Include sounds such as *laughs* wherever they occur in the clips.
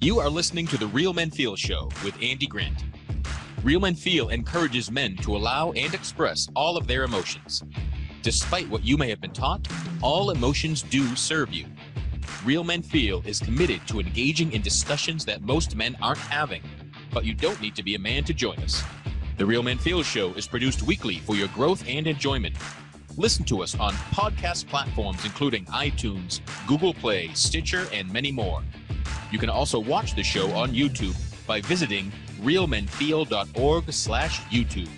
You are listening to the Real Men Feel Show with Andy Grant. Real Men Feel encourages men to allow and express all of their emotions. Despite what you may have been taught, all emotions do serve you. Real Men Feel is committed to engaging in discussions that most men aren't having, but you don't need to be a man to join us. The Real Men Feel Show is produced weekly for your growth and enjoyment. Listen to us on podcast platforms including iTunes, Google Play, Stitcher, and many more. You can also watch the show on YouTube by visiting realmenfeel.org slash YouTube.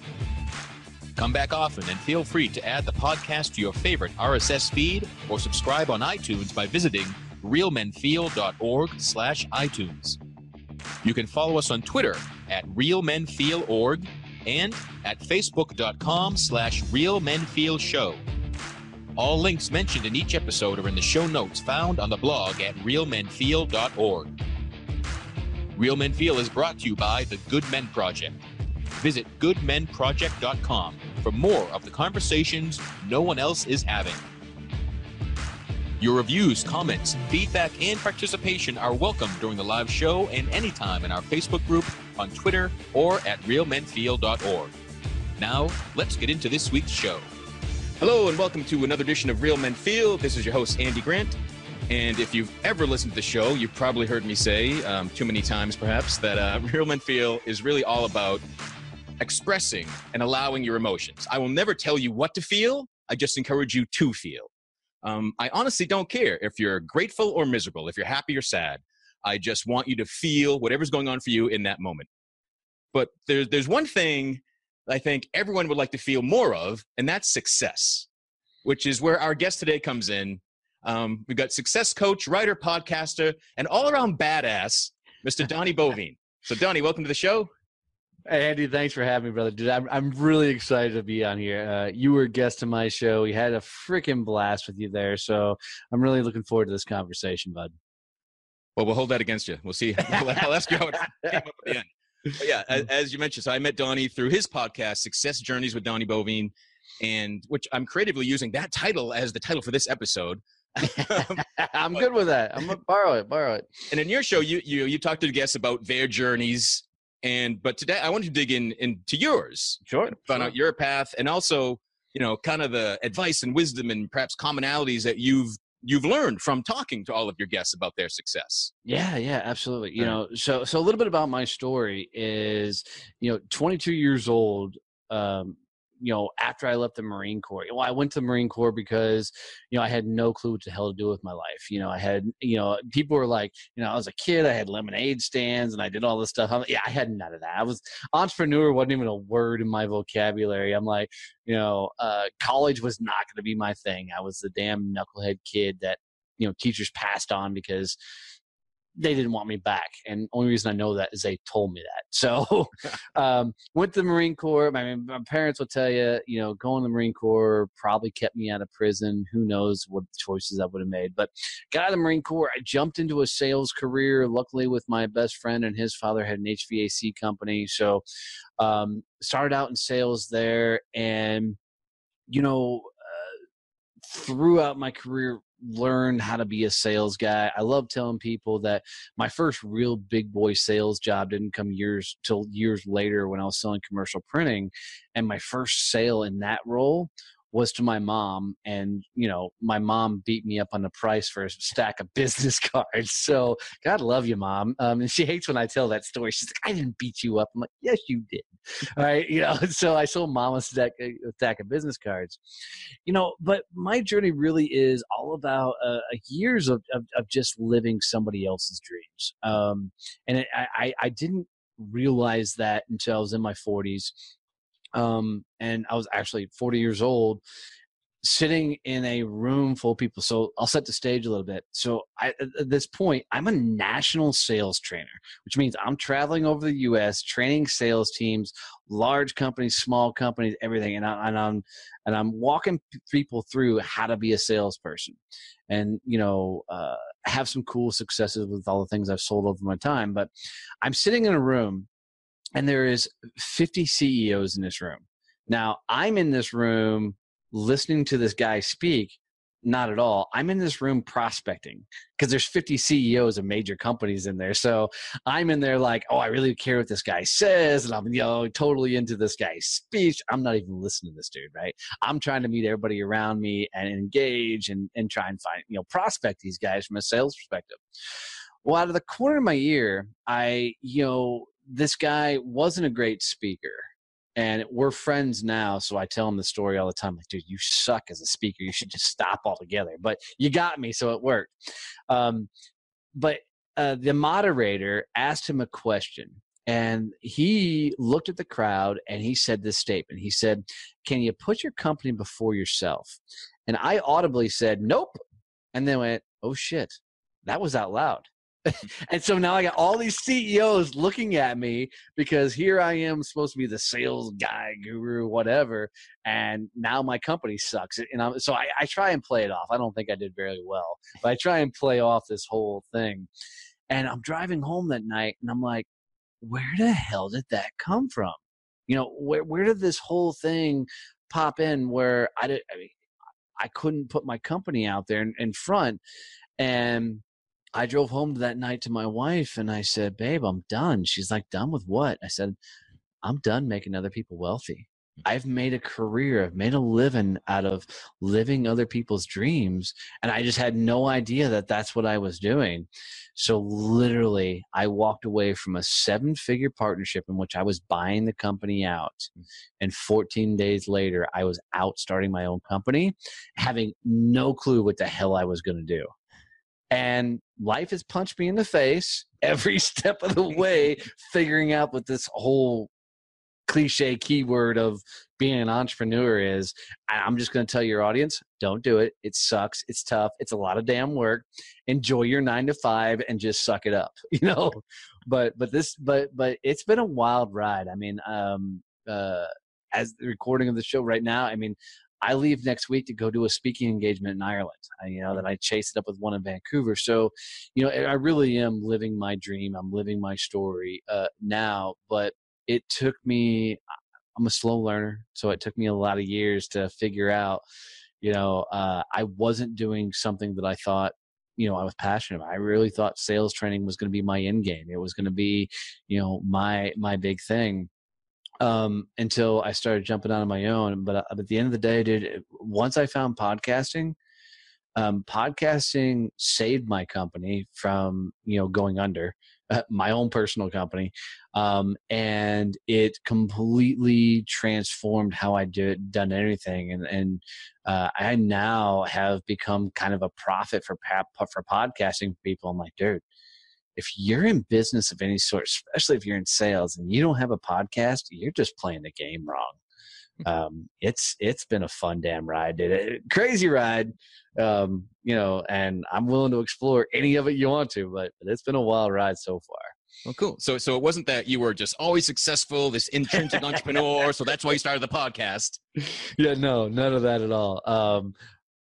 Come back often and feel free to add the podcast to your favorite RSS feed or subscribe on iTunes by visiting realmenfeel.org slash iTunes. You can follow us on Twitter at realmenfeelorg and at facebook.com slash realmenfeelshow. All links mentioned in each episode are in the show notes found on the blog at realmenfeel.org. Real Men Feel is brought to you by the Good Men Project. Visit goodmenproject.com for more of the conversations no one else is having. Your reviews, comments, feedback, and participation are welcome during the live show and anytime in our Facebook group, on Twitter, or at realmenfeel.org. Now, let's get into this week's show. Hello, and welcome to another edition of Real Men Feel. This is your host, Andy Grant. And if you've ever listened to the show, you've probably heard me say, um, too many times perhaps, that uh, *laughs* Real Men Feel is really all about expressing and allowing your emotions. I will never tell you what to feel, I just encourage you to feel. Um, I honestly don't care if you're grateful or miserable, if you're happy or sad. I just want you to feel whatever's going on for you in that moment. But there's, there's one thing I think everyone would like to feel more of, and that's success, which is where our guest today comes in. Um, we've got success coach, writer, podcaster, and all around badass, Mr. Donnie Boivin. So, Donnie, welcome to the show. Hey, Andy, thanks for having me, brother. Dude, I'm, I'm really excited to be on here. Uh, you were a guest to my show. We had a freaking blast with you there. So I'm really looking forward to this conversation, bud. Well, we'll hold that against you. We'll see. I'll ask you how it *laughs* came up at the end. But yeah, as, as, you mentioned, so I met Donnie through his podcast, Success Journeys with Donnie Boivin, and which I'm creatively using that title as the title for this episode. *laughs* *laughs* I'm good with that. I'm gonna borrow it, borrow it. And in your show, you you you talk to the guests about their journeys, and but today I want to dig in into yours. Sure. Find sure. out your path, and also you know kind of the advice and wisdom and perhaps commonalities that you've you've learned from talking to all of your guests about their success. Yeah, yeah, absolutely. You know, so so a little bit about my story is, you know, 22 years old. Um, you know, after I left the Marine Corps, well, I went to the Marine Corps because, you know, I had no clue what the hell to do with my life. You know, I had, you know, people were like, you know, I was a kid, I had lemonade stands and I did all this stuff. I'm, yeah, I had none of that. I was entrepreneur wasn't even a word in my vocabulary. I'm like, you know, uh, college was not going to be my thing. I was the damn knucklehead kid that, you know, teachers passed on because they didn't want me back. And only reason I know that is they told me that. *laughs* So um, went to the Marine Corps. I mean, my parents will tell you, you know, going to the Marine Corps probably kept me out of prison. Who knows what choices I would have made. But got out of the Marine Corps. I jumped into a sales career, luckily with my best friend and his father had an HVAC company. So um, started out in sales there and, you know, uh, throughout my career learned how to be a sales guy. I love telling people that my first real big boy sales job didn't come years till years later when I was selling commercial printing and my first sale in that role was to my mom and you know my mom beat me up on the price for a stack of business *laughs* cards so god love you mom um, and she hates when i tell that story she's like i didn't beat you up i'm like yes you did *laughs* all right you know *laughs* so i sold mom a stack, a stack of business cards. You know but my journey really is all about uh, years of, of, of, just living somebody else's dreams um, and it, I, I didn't realize that until i was in my 40s um, and I was actually 40 years old, sitting in a room full of people. So I'll set the stage a little bit. So I, at this point, I'm a national sales trainer, which means I'm traveling over the U.S. training sales teams, large companies, small companies, everything, and, I, and I'm and I'm walking people through how to be a salesperson, and you know. Uh, have some cool successes with all the things I've sold over my time, but I'm sitting in a room and there is 50 CEOs in this room. Now, I'm in this room listening to this guy speak, not at all. I'm in this room prospecting because there's 50 CEOs of major companies in there. So I'm in there like, oh, I really care what this guy says, and I'm you know totally into this guy's speech. I'm not even listening to this dude, right? I'm trying to meet everybody around me and engage and and try and find you know prospect these guys from a sales perspective. Well, out of the corner of my ear, I you know this guy wasn't a great speaker and we're friends now so i tell him the story all the time like dude you suck as a speaker you should just stop altogether. But you got me so it worked. Um, but uh, the moderator asked him a question and he looked at the crowd and he said this statement. He said can you put your company before yourself? And i audibly said nope. And then went oh shit. That was out loud *laughs* and so now I got all these CEOs looking at me because here I am supposed to be the sales guy, guru, whatever, and now my company sucks. And I'm, so I, I try and play it off. I don't think I did very well, but I try and play off this whole thing. And I'm driving home that night, and I'm like, where the hell did that come from? You know, where where did this whole thing pop in? Where I did, I mean, I couldn't put my company out there in, in front, and I drove home that night to my wife and I said, Babe, I'm done. She's like, Done with what? I said, I'm done making other people wealthy. I've made a career, I've made a living out of living other people's dreams. And I just had no idea that that's what I was doing. So, literally, I walked away from a seven figure partnership in which I was buying the company out. Mm. And 14 days later, I was out starting my own company, having no clue what the hell I was going to do and life has punched me in the face every *laughs* step of the way figuring out what this whole cliche keyword of being an entrepreneur is. I'm just going to tell your audience don't do it. It sucks. It's tough. It's a lot of damn work. Enjoy your 9 to 5 and just suck it up *laughs* you know? But but this but but it's been a wild ride. I mean um uh as the recording of the show right now i mean I leave next week to go do a speaking engagement in Ireland. I, you know, that I chase it up with one in Vancouver. So, you know, I really am living my dream. I'm living my story uh, now, but it took me, I'm a slow learner. So it took me a lot of years to figure out, you know, uh, I wasn't doing something that I thought you know I was passionate about. I really thought sales training was going to be my end game. It was going to be, you know, my my big thing um, until I started jumping on my own. But uh, at the end of the day, dude, once I found podcasting, um, podcasting saved my company from you know going under. *laughs* My own personal company, um, and it completely transformed how I do it, done anything. And and uh, I now have become kind of a prophet for for podcasting people. I'm like, dude, if you're in business of any sort, especially if you're in sales and you don't have a podcast, you're just playing the game wrong. Mm-hmm. Um, it's it's been a fun damn ride, dude. Crazy ride, um, you know. And I'm willing to explore any of it you want to, but, but it's been a wild ride so far. Well, cool. So, so it wasn't that you were just always successful, this intrinsic entrepreneur. So that's why you started the podcast. *laughs* Yeah, no, none of that at all. Um,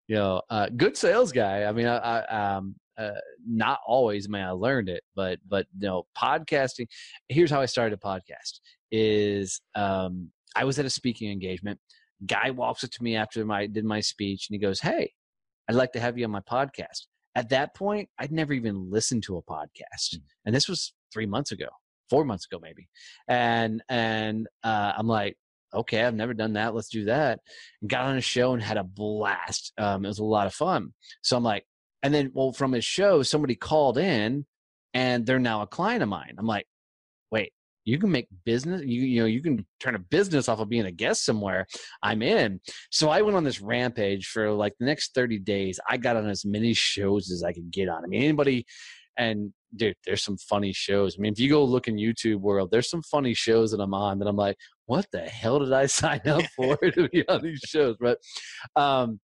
you know, uh, good sales guy. I mean, I, I um, uh, not always may I learned it, but but you know, podcasting. Here's how I started a podcast: is um, I was at a speaking engagement. Guy walks up to me after my did my speech, and he goes, "Hey, I'd like to have you on my podcast." At that point, I'd never even listened to a podcast, mm. and this was three months ago, four months ago, maybe. And and uh, I'm like, okay, I've never done that. Let's do that. And got on a show and had a blast. Um, it was a lot of fun. So I'm like, and then, well, from his show, somebody called in and they're now a client of mine. I'm like, wait, you can make business you you know you can turn a business off of being a guest somewhere. I'm in. So i went on this rampage for like the next 30 days. I got on as many shows as i could get on. I mean anybody and dude there's some funny shows. I mean if you go look in youtube world there's some funny shows that i'm on that i'm like what the hell did i *laughs* sign up for to be on these shows? But um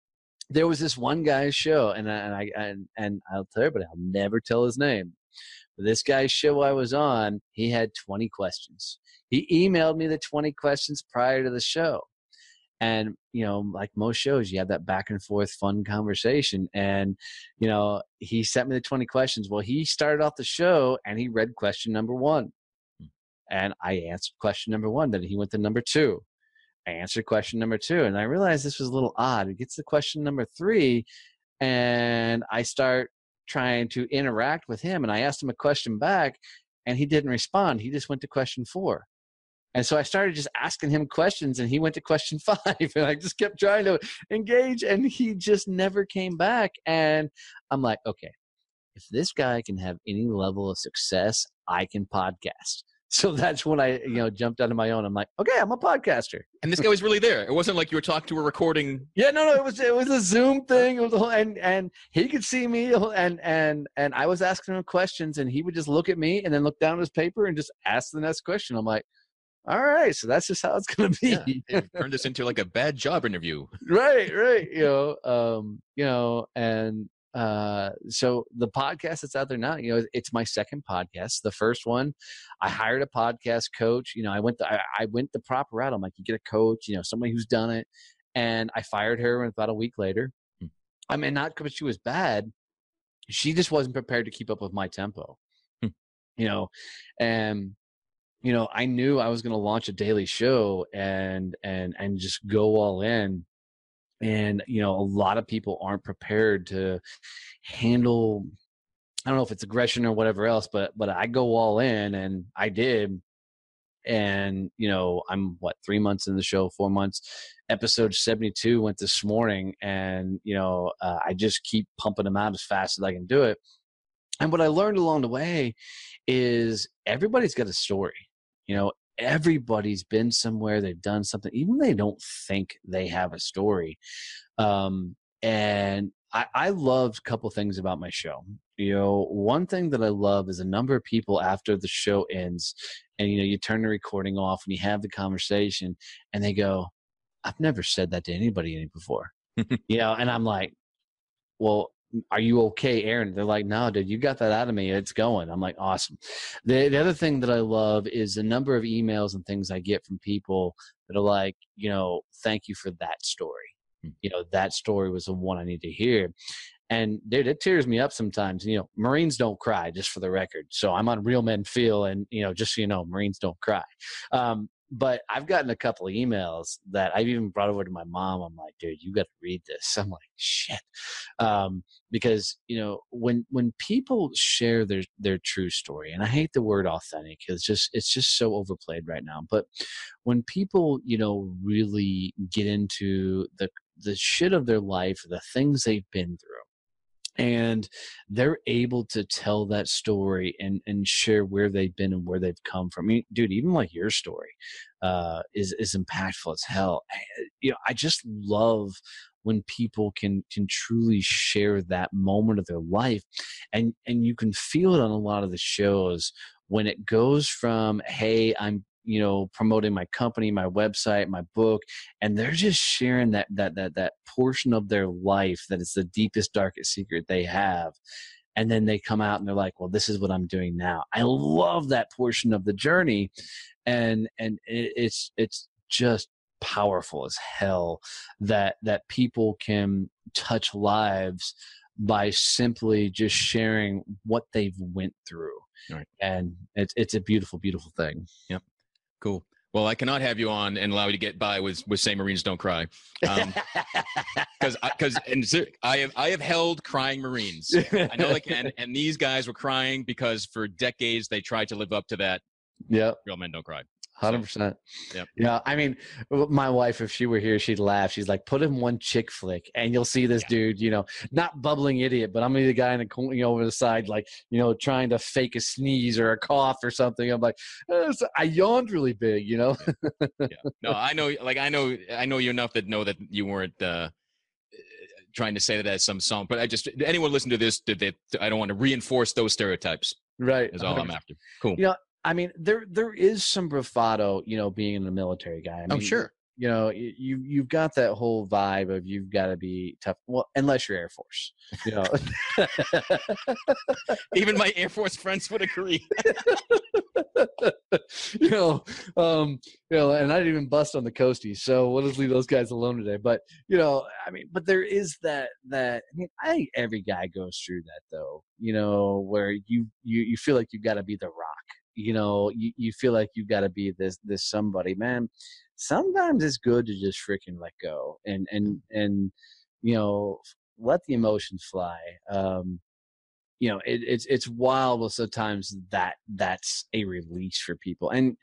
there was this one guy's show, and I, and I and, and I'll tell everybody, I'll never tell his name. But this guy's show I was on, he had 20 questions. He emailed me the 20 questions prior to the show. And, you know, like most shows, you have that back and forth fun conversation. And, you know, he sent me the 20 questions. Well, he started off the show and he read question number one. And I answered question number one. Then he went to number two. I answered question number two, and I realized this was a little odd. It gets to question number three, and I start trying to interact with him and I asked him a question back and he didn't respond. He just went to question four. And so I started just asking him questions and he went to question *laughs* five and I just kept trying to engage and he just never came back. And I'm like, okay, if this guy can have any level of success, I can podcast. So that's when I, you know, jumped out of my own. I'm like, okay, I'm a podcaster. And this guy was really there. It wasn't like you were talking to a recording. Yeah, no, no, it was it was a Zoom thing. It was a whole, and and he could see me, and and and I was asking him questions, and he would just look at me and then look down at his paper and just ask the next question. I'm like, all right, so that's just how it's gonna be. Yeah, turn this into like a bad job interview. *laughs* right, right. You know, um, you know, and uh, so the podcast that's out there now, you know, it's my second podcast. The first one, I hired a podcast coach. You know, I went the I, I went the proper route. I'm like, you get a coach, you know, somebody who's done it, and I fired her about a week later. Hmm. I mean, not because she was bad, she just wasn't prepared to keep up with my tempo. Hmm. You know, and you know, I knew I was going to launch a daily show and and and just go all in and you know a lot of people aren't prepared to handle i don't know if it's aggression or whatever else but but i go all in and i did and you know i'm what three months in the show four months? Episode 72 went this morning and you know uh, i just keep pumping them out as fast as i can do it and what i learned along the way is everybody's got a story you know everybody's been somewhere they've done something even they don't think they have a story um, and I, I loved a couple things about my show. You know one thing that i love is a number of people after the show ends and you know you turn the recording off and you have the conversation and they go i've never said that to anybody before. *laughs* You know and i'm like well are you okay, Aaron? They're like, no, dude, you got that out of me. It's going. I'm like, awesome. The, the other thing that I love is the number of emails and things I get from people that are like, you know, thank you for that story. Hmm. You know, that story was the one I need to hear. And dude, it tears me up sometimes. You know, Marines don't cry, just for the record. So I'm on Real Men Feel, and you know, just so you know, Marines don't cry. Um, but I've gotten a couple of emails that I've even brought over to my mom. I'm like, dude, you got to read this. I'm like, shit, um, because you know when when people share their their true story, and I hate the word authentic. It's just it's just so overplayed right now. But when people you know really get into the the shit of their life, the things they've been through and they're able to tell that story and and share where they've been and where they've come from. I mean, dude, even like your story uh, is is impactful as hell. You know, I just love when people can can truly share that moment of their life, and and you can feel it on a lot of the shows when it goes from hey i'm you know promoting my company my website my book and they're just sharing that that that that portion of their life that is the deepest darkest secret they have and then they come out and they're like well this is what i'm doing now. I love that portion of the journey and and it's it's just powerful as hell that that people can touch lives by simply just sharing what they've went through right. and it's it's a beautiful beautiful thing. Yep Cool. Well, I cannot have you on and allow you to get by with with "Say Marines Don't Cry," because um, *laughs* because and I have I have held crying Marines. I know they can, and these guys were crying because for decades they tried to live up to that. *laughs* Yeah, real men don't cry. Hundred percent. Yep. Yeah. I mean, my wife, if she were here, she'd laugh. She's like, "Put in one chick flick, and you'll see this yeah. dude. You know, not bubbling idiot, but I'm gonna be the guy in the corner, you know, over the side, like you know, trying to fake a sneeze or a cough or something. I'm like, eh, I yawned really big, you know. yeah. yeah. No, I know. Like, I know. I know you enough that know that you weren't. uh trying to say that as some song, but I just anyone listen to this, did they, I don't want to reinforce those stereotypes. Right, is *laughs* all I'm after. Cool. You know, I mean, there there is some bravado, you know, being a military guy. I oh, mean, oh, sure. You know, you you've got that whole vibe of you've got to be tough. Well, unless you're Air Force, you know. *laughs* Even my Air Force friends would agree. *laughs* you know, um, you know, and I didn't even bust on the coasties, so we'll just leave those guys alone today. But you know, I mean, but there is that that. I mean, I think every guy goes through that though. You know, where you you you feel like you've got to be the rock you know you, you feel like you've got to be this this somebody man sometimes it's good to just freaking let go and and and you know let the emotions fly. Um, you know, it, it's it's wild. But sometimes that that's a release for people, and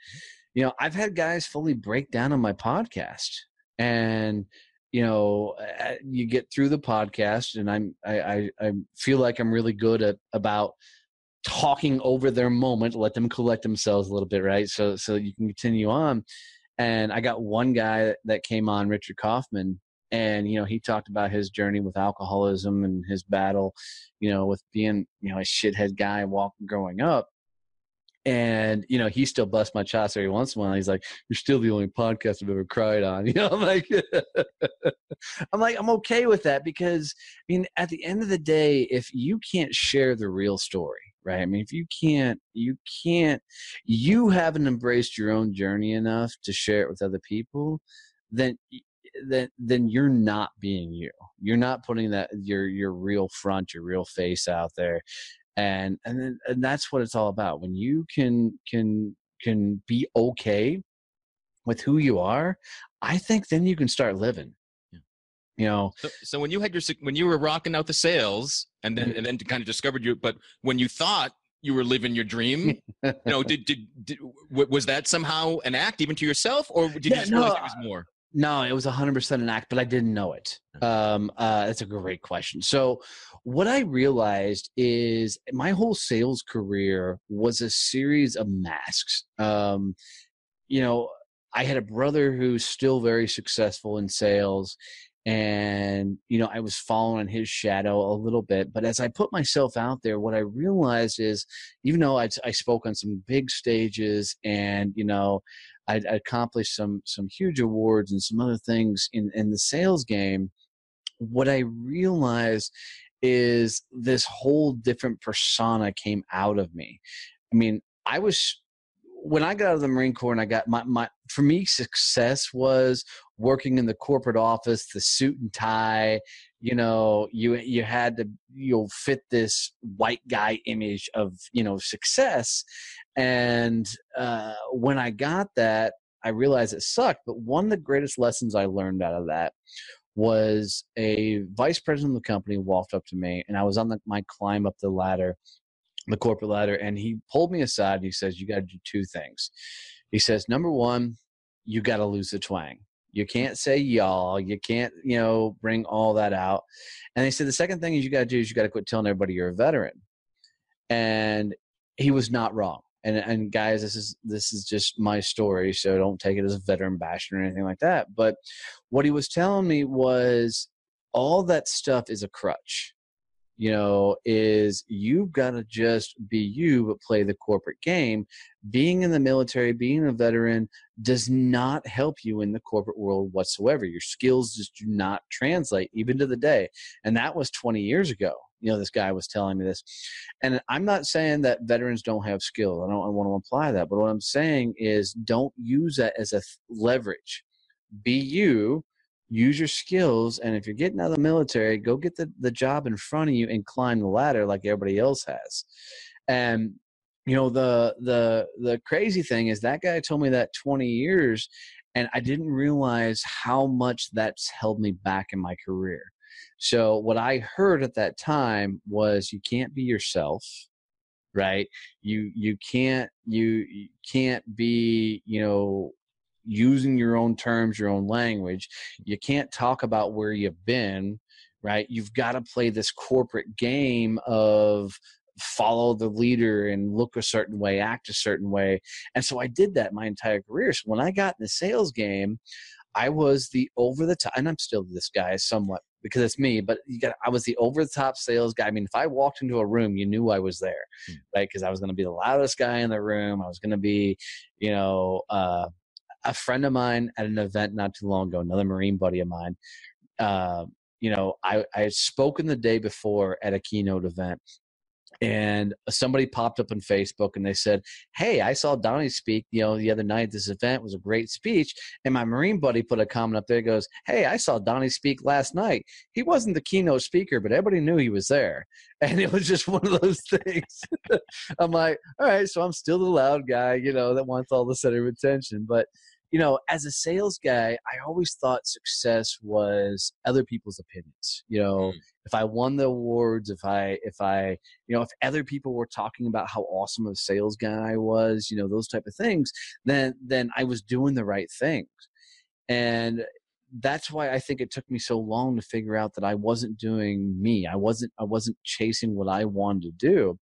you know, I've had guys fully break down on my podcast, and you know, you get through the podcast, and I'm I I, I feel like I'm really good at about talking over their moment, let them collect themselves a little bit, right? So so you can continue on. And I got one guy that came on, Richard Kaufman, and you know he talked about his journey with alcoholism and his battle you know with being you know a shithead guy walking growing up and you know he still busts my chops every once in a while he's like you're still the only podcast i've ever cried on *laughs* you know i'm like *laughs* i'm like i'm okay with that because i mean at the end of the day if you can't share the real story right i mean if you can't you can't you haven't embraced your own journey enough to share it with other people then then then you're not being you. You're not putting that your your real front, your real face out there, and and then, and that's what it's all about. When you can can can be okay with who you are, I think then you can start living. You know. So, so when you had your when you were rocking out the sales, and then mm-hmm. and then kind of discovered you, but when you thought you were living your dream *laughs* you know did, did, did was that somehow an act even to yourself or did yeah, you just no, realize it was more no, it was 100% an act, but I didn't know it. Um, uh, that's a great question. So, what I realized is my whole sales career was a series of masks. Um, you know, I had a brother who's still very successful in sales, and you know i was following his shadow a little bit but as i put myself out there what i realized is even though i, I spoke on some big stages and you know i accomplished some some huge awards and some other things in in the sales game what i realized is this whole different persona came out of me. I mean i was when I got out of the Marine Corps and I got my, my for me success was working in the corporate office, the suit and tie, you know, you you had to you'll fit this white guy image of, you know, success. And uh, when I got that, I realized it sucked. But one of the greatest lessons I learned out of that was a vice president of the company walked up to me and I was on the, my climb up the ladder the corporate ladder and he pulled me aside and he says you got to do two things he says number one you got to lose the twang. You can't say y'all. You can't you know bring all that out. And he said the second thing is you got to do is you got to quit telling everybody you're a veteran. And he was not wrong. And and guys this is this is just my story so don't take it as a veteran bashing or anything like that. But what he was telling me was all that stuff is a crutch you know, is you've got to just be you, but play the corporate game. Being in the military, being a veteran does not help you in the corporate world whatsoever. Your skills just do not translate, even to the day. And that was 20 years ago. You know, this guy was telling me this. And I'm not saying that veterans don't have skills. I don't want to imply that. But what I'm saying is don't use that as a leverage. Be you, use your skills and if you're getting out of the military go get the, the job in front of you and climb the ladder like everybody else has. And you know the the the crazy thing is that guy told me that 20 years and i didn't realize how much that's held me back in my career. So what i heard at that time was you can't be yourself right? You you can't you, you can't be you know using your own terms, your own language. You can't talk about where you've been, right? You've got to play this corporate game of follow the leader and look a certain way, act a certain way. And so I did that my entire career. So when I got in the sales game, I was the over the top, and I'm still this guy somewhat because it's me, but you got, I was the over the top sales guy. I mean, if I walked into a room, you knew I was there, mm. right? Because I was going to be the loudest guy in the room. I was going to be, you know, uh, a friend of mine at an event not too long ago, another Marine buddy of mine. Uh, you know, I, I had spoken the day before at a keynote event, and somebody popped up on Facebook and they said, "Hey, I saw Donnie speak. You know, the other night. This event was a great speech." And my Marine buddy put a comment up there. Goes, "Hey, I saw Donnie speak last night. He wasn't the keynote speaker, but everybody knew he was there." *laughs* And it was just one of those *laughs* things. I'm like, "All right, so I'm still the loud guy, you know, that wants all the center of attention." But you know, as a sales guy, I always thought success was other people's opinions. You know, mm. if I won the awards, if I, if I, you know, if other people were talking about how awesome a sales guy I was, you know, those type of things, then, then I was doing the right things. And that's why I think it took me so long to figure out that I wasn't doing me. I wasn't I wasn't chasing what I wanted to do.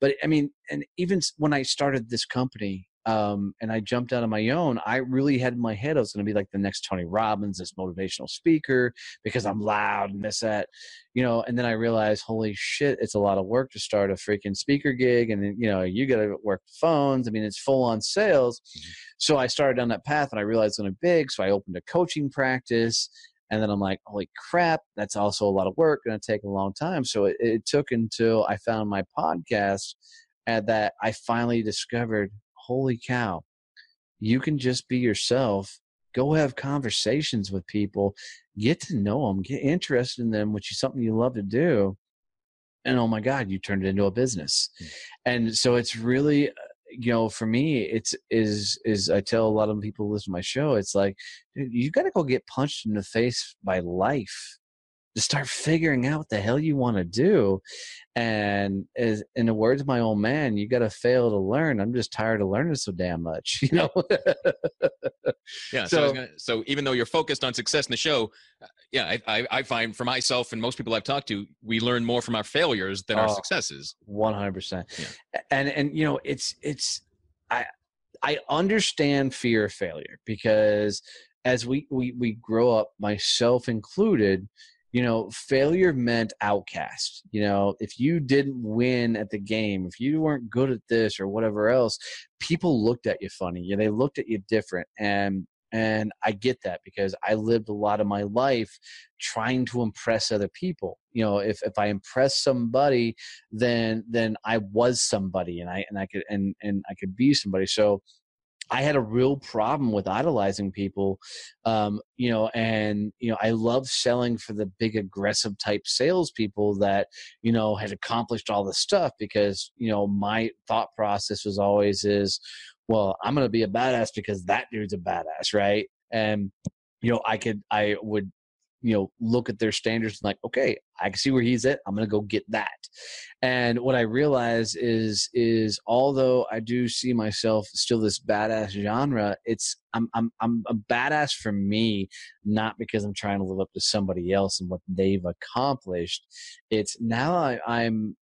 But I mean, and even when I started this company, um, and I jumped out on my own, I really had in my head I was going to be like the next Tony Robbins, this motivational speaker, because I'm loud and this that, you know. And then I realized, holy shit, it's a lot of work to start a freaking speaker gig, and then you know you got to work phones. I mean, it's full on sales. Mm-hmm. So I started down that path, and I realized it's going to be big. So I opened a coaching practice. And then I'm like, holy crap, that's also a lot of work, going to take a long time. So it, it took until I found my podcast and that I finally discovered holy cow, you can just be yourself. Go have conversations with people, get to know them, get interested in them, which is something you love to do. And oh my God, you turned it into a business. Mm-hmm. And so it's really, uh, you know, for me, it's is is I tell a lot of people who listen to my show, it's like, you got to go get punched in the face by life to start figuring out what the hell you want to do. And as, in the words of my old man, you got to fail to learn. I'm just tired of learning so damn much, *laughs* you know? yeah. So, so, gonna, so, even though you're focused on success in the show, uh, yeah, I, I, I, find for myself and most people I've talked to, we learn more from our failures than oh, our successes. 100%. Yeah. And, and, you know, it's, it's, I, I understand fear of failure because as we, we, we grow up, myself included, you know, failure meant outcast. You know, if you didn't win at the game, if you weren't good at this or whatever else, people looked at you funny. Yeah, they looked at you different. And and I get that because I lived a lot of my life trying to impress other people. You know, if, if I impress somebody, then then I was somebody and I and I could and and I could be somebody. So I had a real problem with idolizing people, um, you know, and you know I love selling for the big aggressive type salespeople that you know had accomplished all this stuff because you know my thought process was always is, well, I'm gonna be a badass because that dude's a badass, right? And you know I could I would you know look at their standards and like okay i can see where he's at i'm gonna go get that. And what i realize is is although i do see myself still this badass genre it's i'm i'm i'm a badass for me not because i'm trying to live up to somebody else and what they've accomplished. It's now I, i'm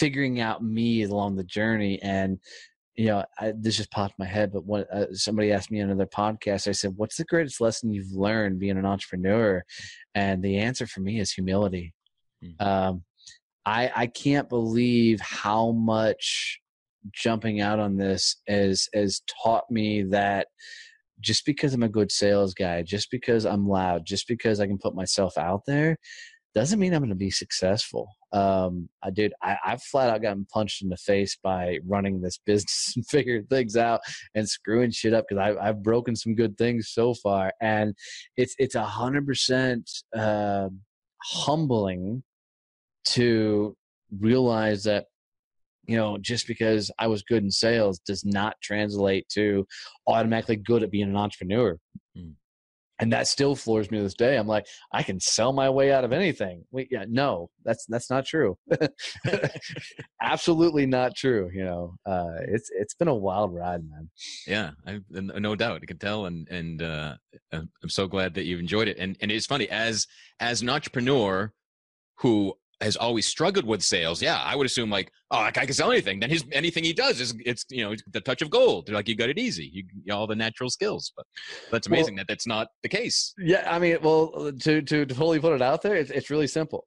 figuring out me along the journey and you know, I, this just popped in my head, but when uh, somebody asked me on another podcast, I said, "What's the greatest lesson you've learned being an entrepreneur?" And the answer for me is humility. Mm-hmm. Um, I I can't believe how much jumping out on this has has taught me that just because I'm a good sales guy, just because I'm loud, just because I can put myself out there, doesn't mean I'm going to be successful. Um, I did. I, I've flat out gotten punched in the face by running this *laughs* business and figuring things out and screwing shit up because I've, I've broken some good things so far, and it's it's a hundred percent um, humbling to realize that you know just because I was good in sales does not translate to automatically good at being an entrepreneur. Mm and that still floors me to this day. I'm like, I can sell my way out of anything. Wait, yeah, no, that's that's not true. *laughs* Absolutely not true. You know, uh, it's it's been a wild ride, man. Yeah, I, no doubt. I can tell, and and uh, I'm so glad that you've enjoyed it. And and it's funny as as an entrepreneur who has always struggled with sales, yeah, I would assume like, oh, guy can sell anything. Then his anything he does is it's you know the touch of gold. They're Like you got it easy. You, you all the natural skills. But that's amazing well, that that's not the case. Yeah, I mean, well, to to totally put it out there, it's it's really simple.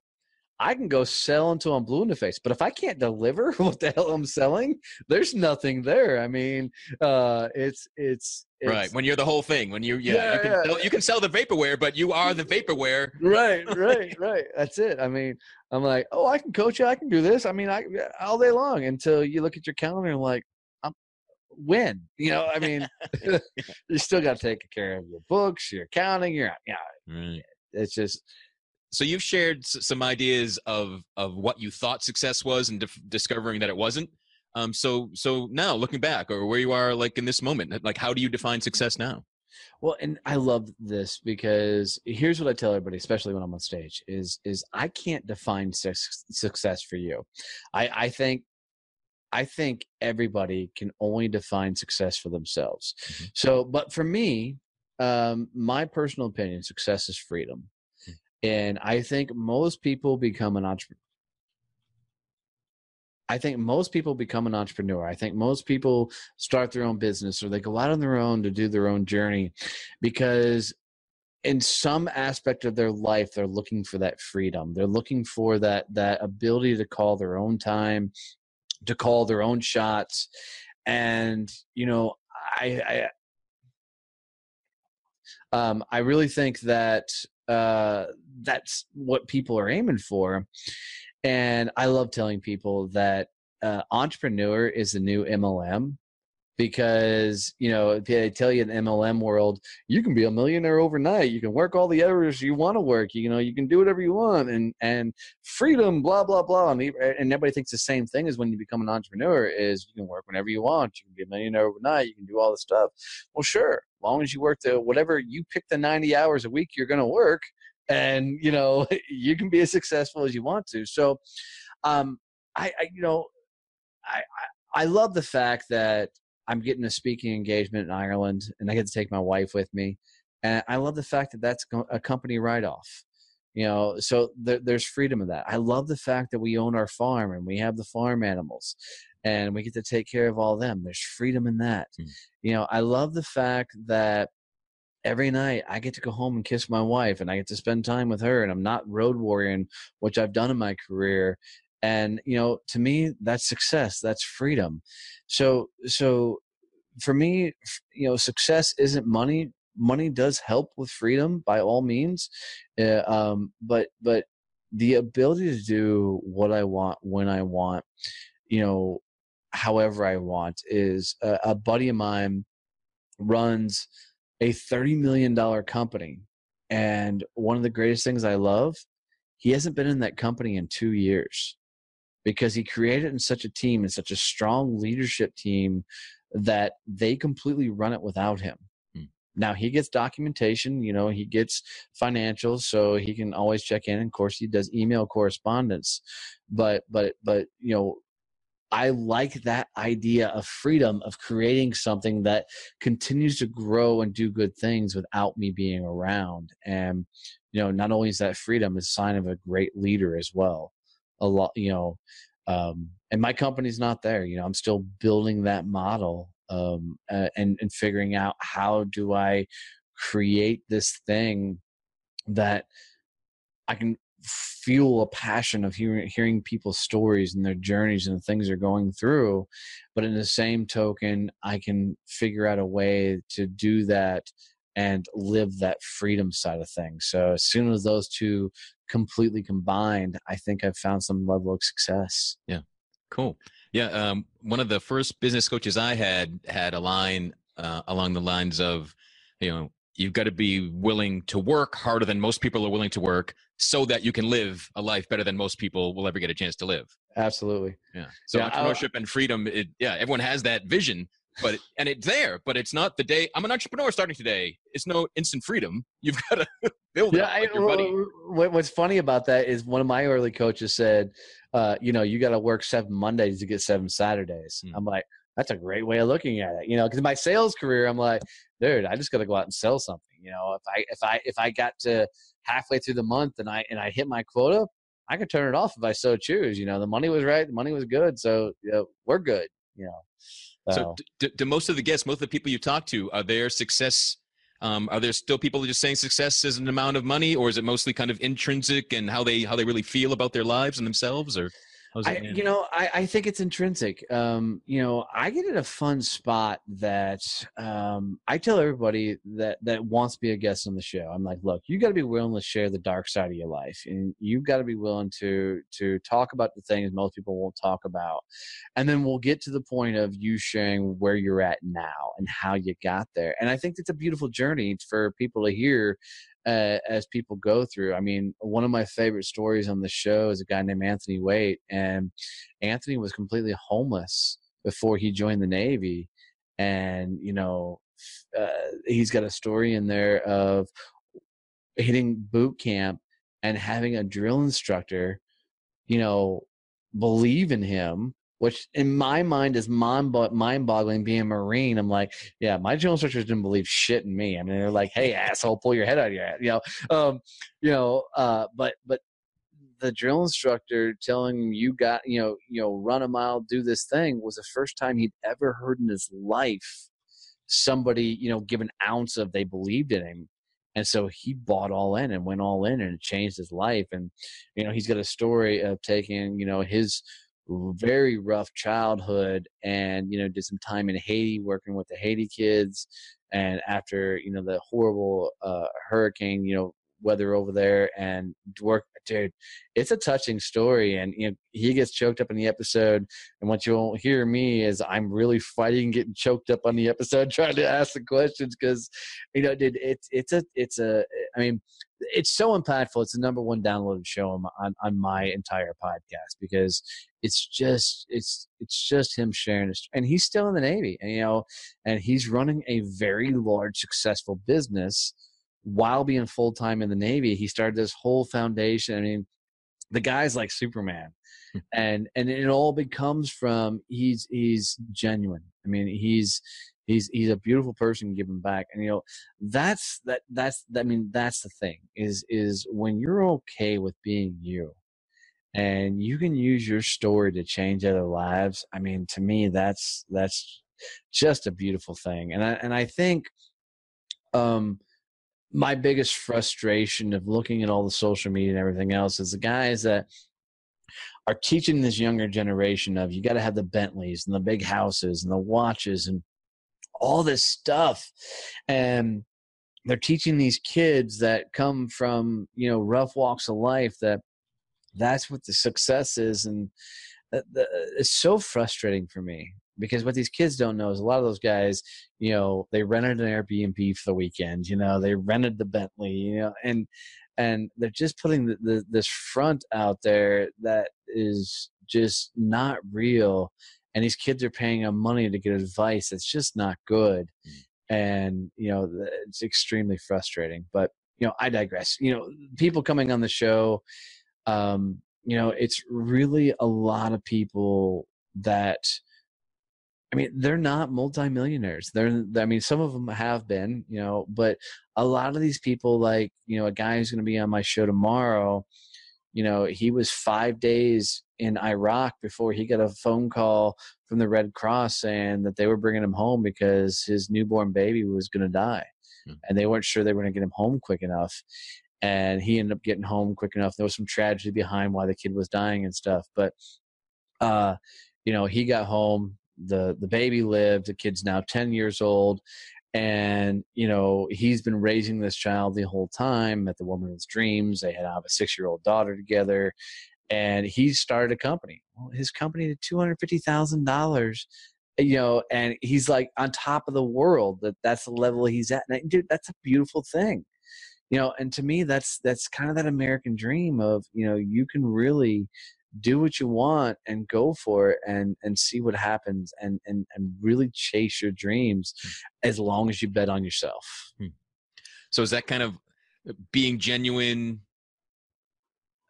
I can go sell until I'm blue in the face, but if I can't deliver *laughs* what the hell I'm selling, there's nothing there. I mean, uh, it's, it's, it's right when you're the whole thing. When you yeah, yeah, you, can yeah. Sell, you can sell the vaporware, but you are the vaporware. *laughs* right, right, right. That's it. I mean, I'm like, oh, I can coach you. I can do this. I mean, I all day long until you look at your calendar and like, I'm when you know. I mean, *laughs* you still got to take care of your books, your accounting, your yeah. Right. It's just so you've shared some ideas of of what you thought success was and discovering that it wasn't Um, so so now looking back, or where you are like in this moment, like how do you define success now? Well, and I love this because here's what I tell everybody, especially when I'm on stage, is is I can't define su- success for you. I, I think I think everybody can only define success for themselves. Mm-hmm. So, but for me, um, my personal opinion, success is freedom. And I think most people become an entrepreneur. I think most people become an entrepreneur. I think most people start their own business or they go out on their own to do their own journey because in some aspect of their life they're looking for that freedom. They're looking for that that ability to call their own time, to call their own shots. And you know, I, I um, I really think that uh, that's what people are aiming for. And I love telling people that uh, entrepreneur is the new MLM because you know they tell you in the MLM world you can be a millionaire overnight. You can work all the hours you want to work. You know you can do whatever you want and and freedom, blah blah blah. And, and everybody thinks the same thing as when you become an entrepreneur is you can work whenever you want. You can be a millionaire overnight. You can do all this stuff. Well, sure, as long as you work the whatever you pick the ninety hours a week you're going to work and you know *laughs* you can be as successful as you want to so um i, I you know I, I i love the fact that i'm getting a speaking engagement in ireland and i get to take my wife with me and i love the fact that that's a company write-off you know so there, there's freedom in that i love the fact that we own our farm and we have the farm animals and we get to take care of all of them there's freedom in that mm. you know i love the fact that every night I get to go home and kiss my wife and I get to spend time with her and I'm not road warrioring, which I've done in my career. And, you know, to me, that's success. That's freedom. So, so for me, you know, success isn't money. Money does help with freedom by all means. Uh, um, but, but the ability to do what I want when I want, you know, however I want is a, a buddy of mine runs a $30 million company. And one of the greatest things I love, he hasn't been in that company in two years because he created in such a team and such a strong leadership team that they completely run it without him. Hmm. Now he gets documentation, you know, he gets financials, so he can always check in. And Of course, he does email correspondence, but but but you know, I like that idea of freedom of creating something that continues to grow and do good things without me being around. And you know, not only is that freedom, it's a sign of a great leader as well. A lot, you know, um, and my company's not there. You know, I'm still building that model um, uh, and and figuring out how do I create this thing that I can fuel a passion of hearing hearing people's stories and their journeys and the things they're going through but in the same token i can figure out a way to do that and live that freedom side of things so as soon as those two completely combined i think i've found some level of success yeah cool yeah um, one of the first business coaches i had had a line uh, along the lines of you know you've got to be willing to work harder than most people are willing to work so that you can live a life better than most people will ever get a chance to live. Absolutely. Yeah. So yeah, entrepreneurship I'll, and freedom, it, yeah, everyone has that vision, but and it's there, but it's not the day I'm an entrepreneur starting today. It's no instant freedom. You've *laughs* got to build yeah, it. Like what's funny about that is one of my early coaches said, uh, you know, you got to work seven Mondays to get seven Saturdays. Hmm. I'm like, that's a great way of looking at it. You know, because my sales career, I'm like, dude, I just got to go out and sell something. You know, if I if I if I got to halfway through the month and I and I hit my quota, I could turn it off if I so choose. You know, the money was right, the money was good, so you know, we're good. You know. So, do, do, most of the guests, most of the people you talk to, are their success? Um, are there still people just saying success is an amount of money, or is it mostly kind of intrinsic and how they how they really feel about their lives and themselves? Or I, you know, I, I think it's intrinsic. Um, you know, I get in a fun spot that um, I tell everybody that that wants to be a guest on the show. I'm like, look, you got to be willing to share the dark side of your life, and you've got to be willing to to talk about the things most people won't talk about, and then we'll get to the point of you sharing where you're at now and how you got there. And I think it's a beautiful journey for people to hear uh, as people go through. I mean, one of my favorite stories on the show is a guy named Anthony Waite, and Anthony was completely homeless before he joined the Navy, and you know, uh, he's got a story in there of hitting boot camp and having a drill instructor, you know, believe in him which in my mind is mind-boggling being a marine. I'm like yeah my drill instructors didn't believe shit in me. I mean they're like hey asshole pull your head out of your head you know? Um you know uh but but the drill instructor telling you got you know you know run a mile do this thing was the first time he'd ever heard in his life somebody you know give an ounce of they believed in him. And so he bought all in and went all in and it changed his life. And you know he's got a story of taking you know his very rough childhood and you know did some time in haiti working with the haiti kids and after you know the horrible uh, hurricane you know weather over there and work dude it's a touching story and you know he gets choked up in the episode and what you won't hear me is i'm really fighting getting choked up on the episode *laughs* trying to ask the questions because you know dude it's it's a it's a i mean it's so impactful it's the number one downloaded show on, on, on my entire podcast because it's just it's it's just him sharing his and he's still in the navy and you know and he's running a very large successful business while being full time in the Navy, he started this whole foundation. I mean, the guy's like Superman, hmm. and and it all becomes from he's he's genuine. I mean, he's he's he's a beautiful person giving back, and you know that's that that's I mean that's the thing is is when you're okay with being you. And you can use your story to change other lives. I mean, to me, that's that's just a beautiful thing. And I and I think um, my biggest frustration of looking at all the social media and everything else is the guys that are teaching this younger generation of you got to have the Bentleys and the big houses and the watches and all this stuff. And they're teaching these kids that come from, you know, rough walks of life that that's what the success is. And uh, it's so frustrating for me because what these kids don't know is a lot of those guys, you know, they rented an Airbnb for the weekend, you know, they rented the Bentley, you know, and and they're just putting the, the, this front out there that is just not real and these kids are paying them money to get advice that's just not good mm. and you know it's extremely frustrating but you know i digress you know people coming on the show um you know it's really a lot of people that I mean, they're not multimillionaires. They're, I mean, some of them have been, you know, but a lot of these people, like, you know, a guy who's going to be on my show tomorrow, you know, he was five days in Iraq before he got a phone call from the Red Cross saying that they were bringing him home because his newborn baby was going to die. Hmm. And they weren't sure they were going to get him home quick enough. And he ended up getting home quick enough. There was some tragedy behind why the kid was dying and stuff. But, uh, you know, he got home the the baby lived the kid's now 10 years old and you know he's been raising this child the whole time met the woman his dreams they had have a six year old daughter together and he started a company. Well, his company did $250000 you know and he's like on top of the world that that's the level he's at and dude that's a beautiful thing. You know and to me that's that's kind of that american dream of you know you can really do what you want and go for it and and see what happens and and and really chase your dreams hmm. as long as you bet on yourself hmm. so is that kind of uh, being genuine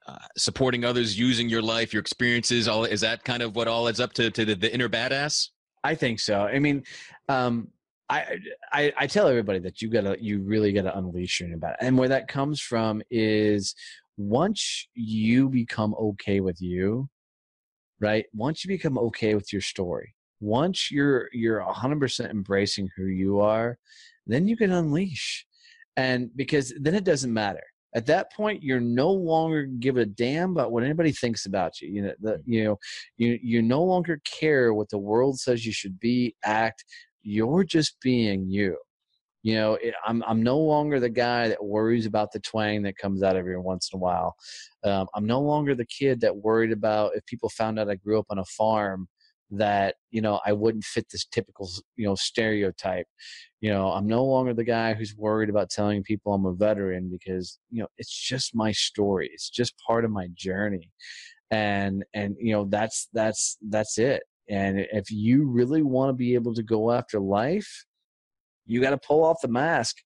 uh, supporting others using your life your experiences all is that kind of what all adds up to to the, the inner badass i think so i mean um I, I, I tell everybody that you gotta you really gotta unleash your inner badass and where that comes from is once you become okay with you, right? Once you become okay with your story, once you're you're 100% embracing who you are, then you can unleash. And because then it doesn't matter. At that point, you're no longer give a damn about what anybody thinks about you. You know, the, mm. you know, you you no longer care what the world says you should be, act. You're just being you. You know, it, I'm I'm no longer the guy that worries about the twang that comes out every once in a while. Um, I'm no longer the kid that worried about if people found out I grew up on a farm that you know I wouldn't fit this typical you know stereotype. You know, I'm no longer the guy who's worried about telling people I'm a veteran because you know it's just my story. It's just part of my journey, and and you know that's that's that's it. And if you really want to be able to go after life, you got to pull off the mask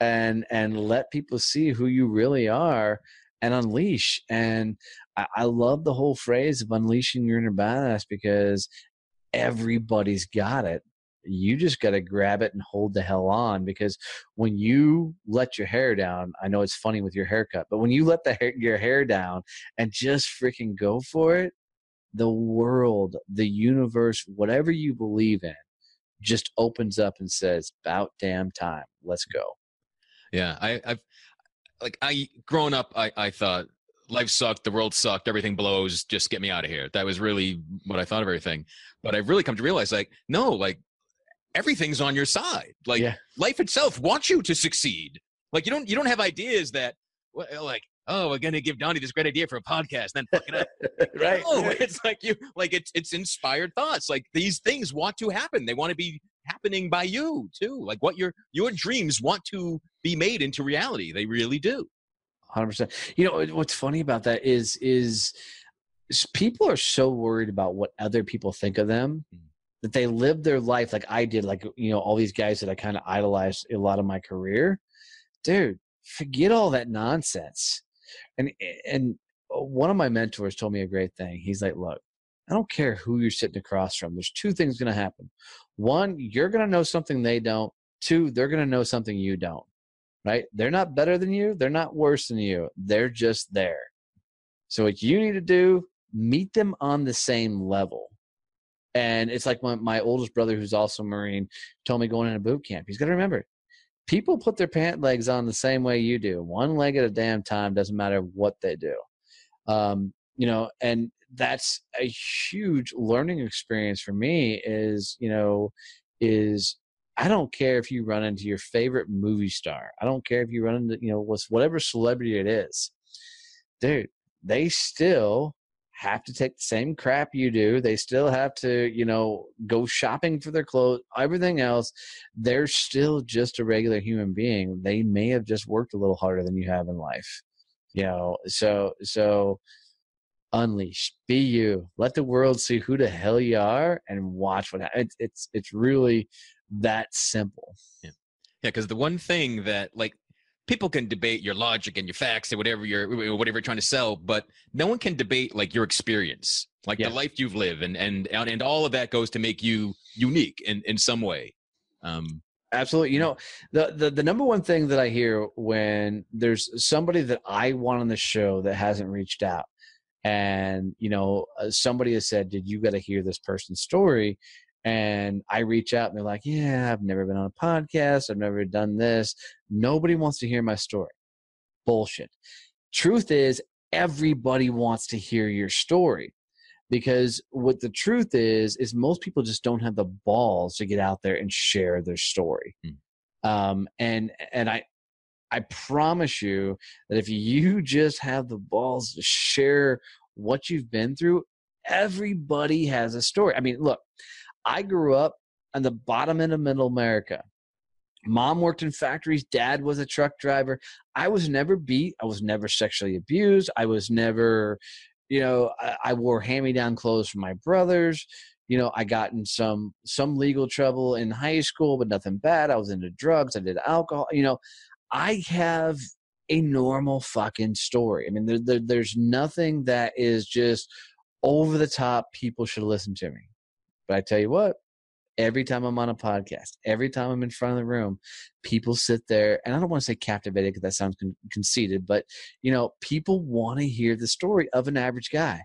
and and let people see who you really are and unleash. And I, I love the whole phrase of unleashing your inner badass because everybody's got it. You just got to grab it and hold the hell on because when you let your hair down, I know it's funny with your haircut, but when you let the hair, your hair down and just freaking go for it, the world, the universe, whatever you believe in, just opens up and says, "About damn time, let's go." Yeah, I, I've like I growing up, I I thought life sucked, the world sucked, everything blows, just get me out of here. That was really what I thought of everything. But I've really come to realize, like, no, like everything's on your side. Like Yeah. life itself wants you to succeed. Like you don't you don't have ideas that like oh we're gonna give Donnie this great idea for a podcast, then fuck it up. *laughs* right? No, it's like you like it's it's inspired thoughts. Like these things want to happen. They want to be happening by you too. Like what your your dreams want to be made into reality. They really do. Hundred percent. You know what's funny about that is is people are so worried about what other people think of them Mm. that they live their life like I did. Like you know all these guys that I kind of idolized a lot of my career. Dude, forget all that nonsense. And and uh, one of my mentors told me a great thing. He's like, look, I don't care who you're sitting across from. There's two things going to happen. One, you're going to know something they don't. Two, they're going to know something you don't. Right? They're not better than you. They're not worse than you. They're just there. So what you need to do, meet them on the same level. And it's like my, my oldest brother, who's also Marine, told me going into boot camp. He's got to remember, people put their pant legs on the same way you do. One leg at a damn time. Doesn't matter what they do. Um, you know, and that's a huge learning experience for me. Is you know, is I don't care if you run into your favorite movie star. I don't care if you run into you know whatever celebrity it is, dude. They still have to take the same crap you do. They still have to, you know, go shopping for their clothes, everything else. They're still just a regular human being. They may have just worked a little harder than you have in life. You know, so so unleash, be you. Let the world see who the hell you are and watch what happens. It's it's really that simple. Yeah, because the one thing that like people can debate your logic and your facts and whatever you're whatever you're trying to sell, but no one can debate like your experience, like Yeah. the life you've lived, and and and and all of that goes to make you unique in in some way. Um, Absolutely. You know, the, the the number one thing that I hear when there's somebody that I want on the show that hasn't reached out, and you know, uh, somebody has said, "Did you got to hear this person's story?" And I reach out and they're like, "Yeah, I've never been on a podcast. I've never done this. Nobody wants to hear my story." Bullshit. Truth is, everybody wants to hear your story because what the truth is is most people just don't have the balls to get out there and share their story um, and and i i promise you that if you *laughs* just have the balls to share what you've been through everybody has a story i mean look i grew up on the bottom end of middle america. Mom worked in factories dad was a truck driver. I was never beat i was never sexually abused i was never you know i, I wore hand-me-down clothes from my brothers. You know i got in some some legal trouble in high school but nothing bad. I was into drugs i did alcohol you know. I have a normal fucking story. I mean there, there, there's nothing that is just over the top people should listen to me but i tell you what every time i'm on a podcast every time i'm in front of the room people sit there and i don't want to say captivated because that sounds con- conceited but you know people want to hear the story of an average guy.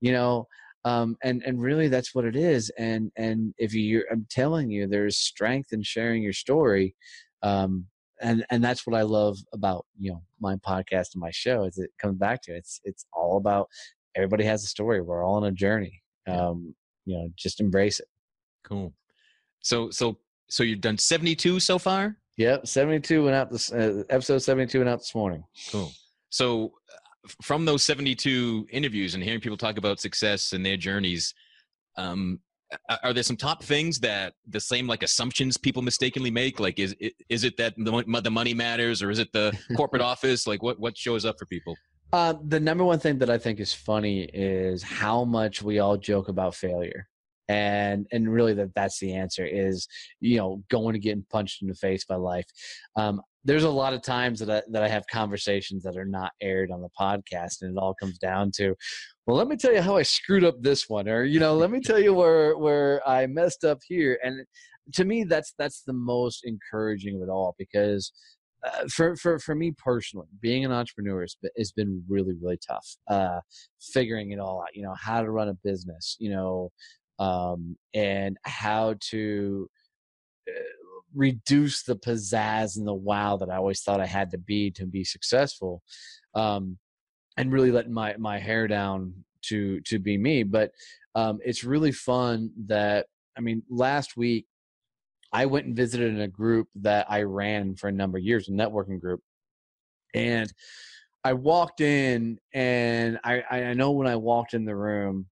You know um, and and really that's what it is and and if you i'm telling you there's strength in sharing your story um, and and that's what i love about you know my podcast and my show is it comes back to it's it's all about everybody has a story. We're all on a journey. Um, you know just embrace it cool. So so so you've done seventy two so far. yep 72 went out this uh, episode 72 went out this morning Cool. So, uh, from those 72 interviews and hearing people talk about success and their journeys, um, are there some top things that the same like assumptions people mistakenly make? Like, is is it that the the money matters, or is it the *laughs* corporate office? Like, what what shows up for people? Uh, the number one thing that I think is funny is how much we all joke about failure. and and really that that's the answer is you know going to getting punched in the face by life um, there's a lot of times that I, that I have conversations that are not aired on the podcast and it all comes down to well let me tell you how i screwed up this one or you know let me tell you where where i messed up here and to me that's that's the most encouraging of it all because uh, for, for for me personally, being an entrepreneur has been, has been really really tough. Uh, figuring it all out, you know, how to run a business, you know, um, and how to uh, reduce the pizzazz and the wow that I always thought I had to be to be successful, um, and really letting my my hair down to to be me. But um, it's really fun that I mean, last week I went and visited in a group that I ran for a number of years, a networking group, and I walked in, and I I know when I walked in the room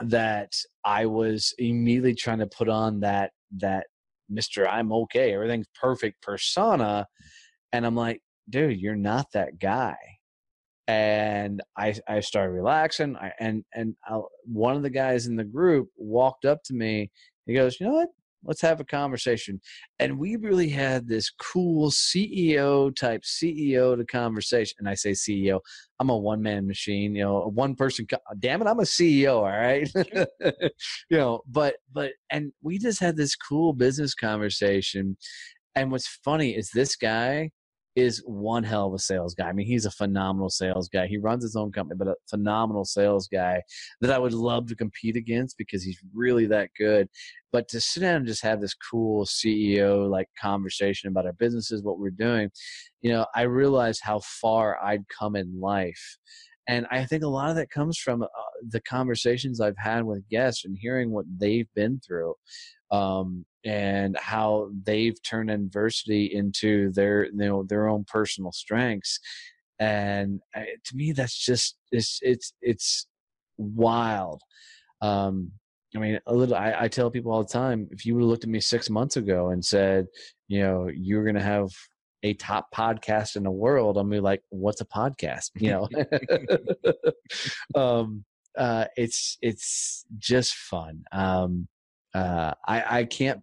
that I was immediately trying to put on that that Mr. I'm okay, everything's perfect persona. And I'm like, dude, you're not that guy. And I I started relaxing. I, and and I, one of the guys in the group walked up to me. He goes, you know what? Let's have a conversation and we really had this cool ceo type ceo to conversation and i say ceo i'm a one man machine you know a one person damn it i'm a ceo all right? *laughs* You know but but and we just had this cool business conversation and what's funny is this guy is one hell of a sales guy. I mean, he's a phenomenal sales guy. He runs his own company, but a phenomenal sales guy that I would love to compete against because he's really that good. But to sit down and just have this cool CEO like conversation about our businesses, what we're doing, you know, I realized how far I'd come in life. And I think a lot of that comes from uh, the conversations I've had with guests and hearing what they've been through. Um, and how they've turned adversity into their you know their own personal strengths and uh, to me that's just it's it's it's wild um i mean a little I, I tell people all the time if you would have looked at me six months ago and said you know you're gonna have a top podcast in the world i'm be like what's a podcast? You know? *laughs* Um uh it's it's just fun. Um uh, I, I can't